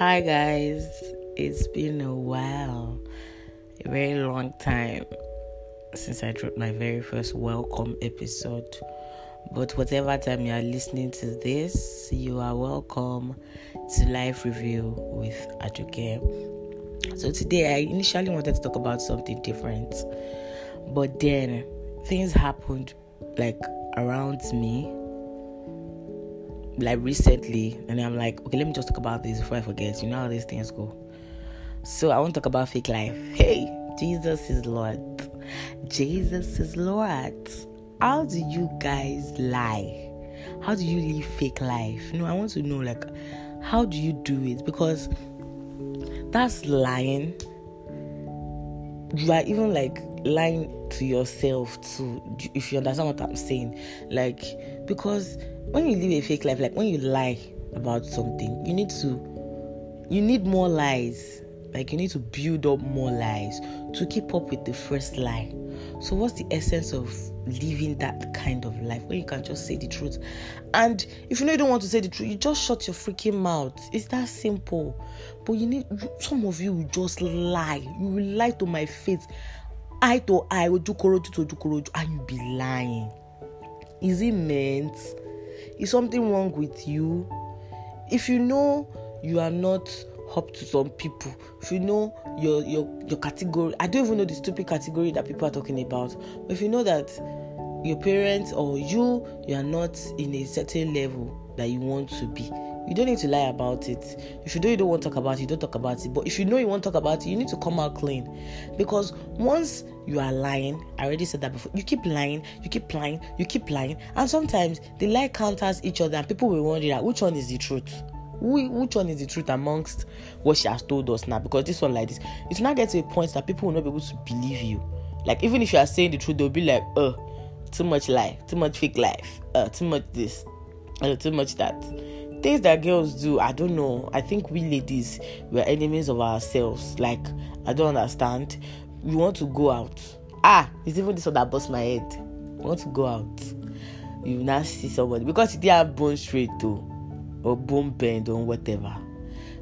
Hi, guys. It's been a while, a very long time since I dropped my very first welcome episode. But whatever time you are listening to this, you are welcome to Life Review with Ajuke. So, today I initially wanted to talk about something different, but then things happened like around me like recently, and I'm like, okay, let me just talk about this before I forget. You know how these things go. So I want to talk about fake life. Hey, Jesus is Lord. Jesus is Lord. How do you guys lie? How do you live fake life? No, I want to know like how do you do it? Because that's lying. You are even like lying to yourself too, if you understand what I'm saying. Like, because when you live a fake life, like when you lie about something, you need to you need more lies. Like you need to build up more lies to keep up with the first lie. So what's the essence of living that kind of life when you can just say the truth? And if you know you don't want to say the truth, you just shut your freaking mouth. It's that simple. But you need some of you will just lie. You will lie to my face, eye to eye, ojukoroju to ojukoroju, and you be lying. Is it meant? Is something wrong with you? If you know you are not up to some people, if you know your your your category, I don't even know the stupid category that people are talking about. But if you know that your parents or you you are not in a certain level that you want to be, you don't need to lie about it. If you know you don't want to talk about it, you don't talk about it. But if you know you want to talk about it, you need to come out clean. Because once you are lying, I already said that before, you keep lying, you keep lying, you keep lying, and sometimes the lie counters each other, and people will wonder which one is the truth. Which one is the truth amongst what she has told us now? Because this one like this, it's not get to a point that people will not be able to believe you. Like even if you are saying the truth, they'll be like, "Uh, too much lie, too much fake life, uh, too much this, uh, too much that." things that girls do, I don't know. I think we ladies we're enemies of ourselves. Like, I don't understand. We want to go out. Ah, it's even this one that bust my head. We want to go out. You now see somebody because they have bone straight too, or bone bend or whatever.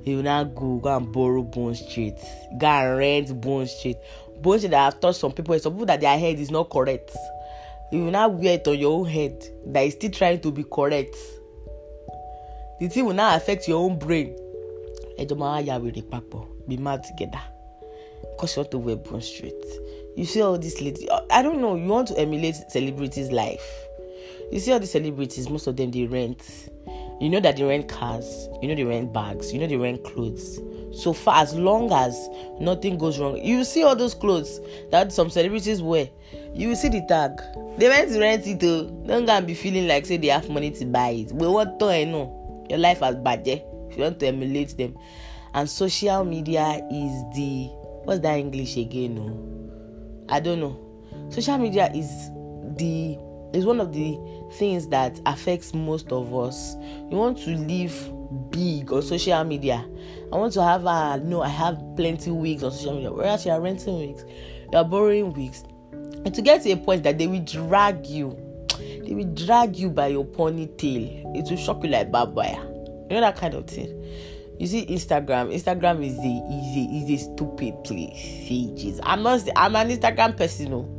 You now go go and borrow bone straight, go and rent bone straight. Bone straight that have touched some people, some people that their head is not correct. You will now wear it on your own head that is still trying to be correct. The thing will now affect your own brain. Ẹjọ máa ya wèrè papọ̀ be mad together. Because you want to wear bone straight. You see all these ladies i don't know you want to emulate celebrities life. You see all these celebrities most of them dey rent you know that they rent cars you know they rent bags you know they rent clothes. So far as long as nothing goes wrong you see all those clothes that some celebrities wear you see the tag. They went to rent it o. Don't go and be feeling like say they have money to buy it. But what turn ẹ náà your life has budget if you want to emulate them. And social media is the what's that english again no i don't know. Social media is the is one of the things that affects most of us. You want to live big on social media. I want to have uh, a no i have plenty wigs on social media. Whereas you are renting wigs you are borrowing wigs. And to get to a point that they will drag you they will drag you by your ponytail it will shock you like babaya you know that kind of thing? You see instagram instagram is a is a is a stupid place. See jesus i'm not i'm an instagram person no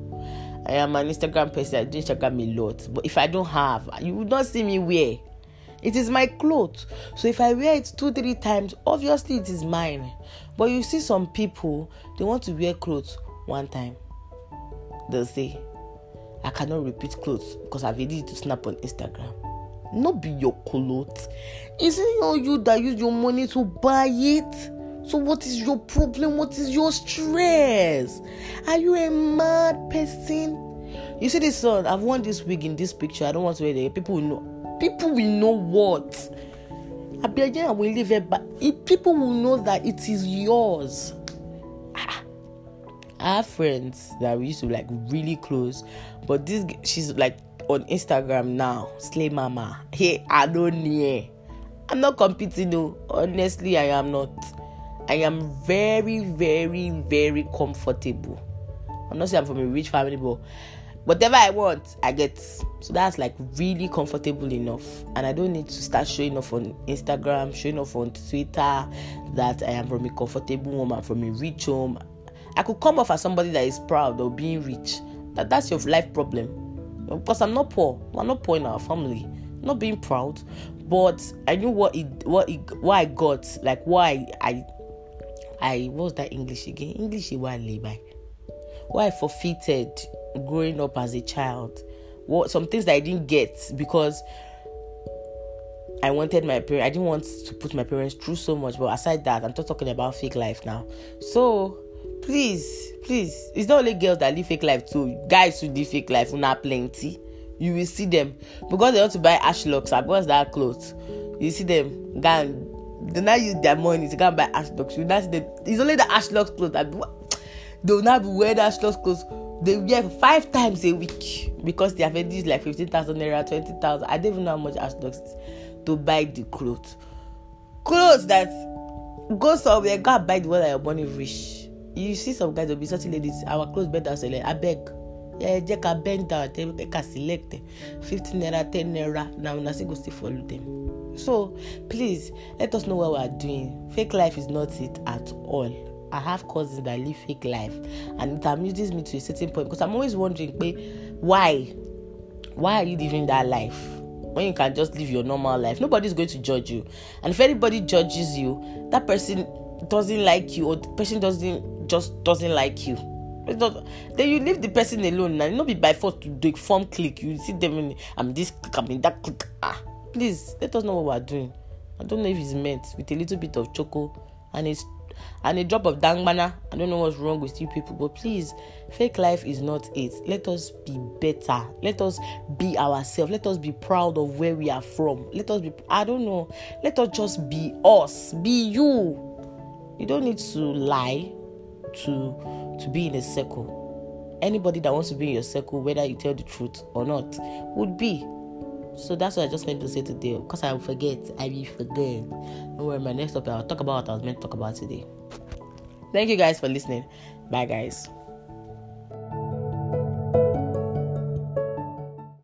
i am an instagram person i do instagram a lot but if i don't have you would not see me wear it is my clothes so if i wear it two three times obviously it is mine but you see some people they want to wear clothes one time they'll say I cannot repeat clothes because I've needed to snap on Instagram. Not be your clothes. Isn't it not you that use your money to buy it? So what is your problem? What is your stress? Are you a mad person? You see this son, I've worn this wig in this picture. I don't want to wear it. People will know. People will know what. I be again I will leave it, but people will know that it is yours. Ah, I have friends that we used to like really close, but this she's like on Instagram now, Slay Mama. Hey, I don't know. I'm not competing though. Honestly, I am not. I am very, very, very comfortable. I'm not saying I'm from a rich family, but whatever I want, I get. So that's like really comfortable enough. And I don't need to start showing off on Instagram, showing off on Twitter that I am from a comfortable home, I'm from a rich home. I could come off as somebody that is proud of being rich. That that's your life problem. Because I'm not poor. I'm not poor in our family. I'm not being proud. But I knew what it what it what I got, like why I I what was that English again? English is what I live by. Why I forfeited growing up as a child. What some things that I didn't get because I wanted my parents. I didn't want to put my parents through so much. But aside that, I'm just talking about fake life now. So please, please, it's not only girls that live fake life too. Guys who live fake life, who not plenty. You will see them because they want to buy Ashlocks. I because that clothes. You see them, gang. They not use their money to go buy Ashlocks. You not see them. It's only the Ashlocks clothes that they will not be wearing Ashlocks clothes they wear five times a week because they have already like 15,000 naira, 20,000. I don't even know how much Ashdox is to buy the clothes. Clothes that go somewhere, go and buy the one that your money rich. You see some guys will be certain ladies, our clothes better selling. I Yeah, just can bend down, they can select 15 naira, 10 naira. Now, nothing go still follow them. So, please let us know what we are doing. Fake life is not it at all. I have cousins that live fake life, and it amuses me to a certain point because I'm always wondering, why? Why are you living that life when you can just live your normal life? Nobody's going to judge you, and if anybody judges you, that person doesn't like you, or the person doesn't just doesn't like you. It's not, then you leave the person alone and not be by force to do form click. You see them in I'm this click, I'm that click. Ah, please let us know what we're doing. I don't know if it's meant with a little bit of choco and it's and a drop of dangbana. I don't know what's wrong with you people, but please, fake life is not it. Let us be better. Let us be ourselves. Let us be proud of where we are from. Let us be, I don't know, let us just be us. Be you. You don't need to lie to to be in a circle. Anybody that wants to be in your circle, whether you tell the truth or not, would be. So that's what I just meant to say today. Because I forget. I will forget. Don't worry, my next topic, I'll talk about what I was meant to talk about today. Thank you guys for listening. Bye, guys.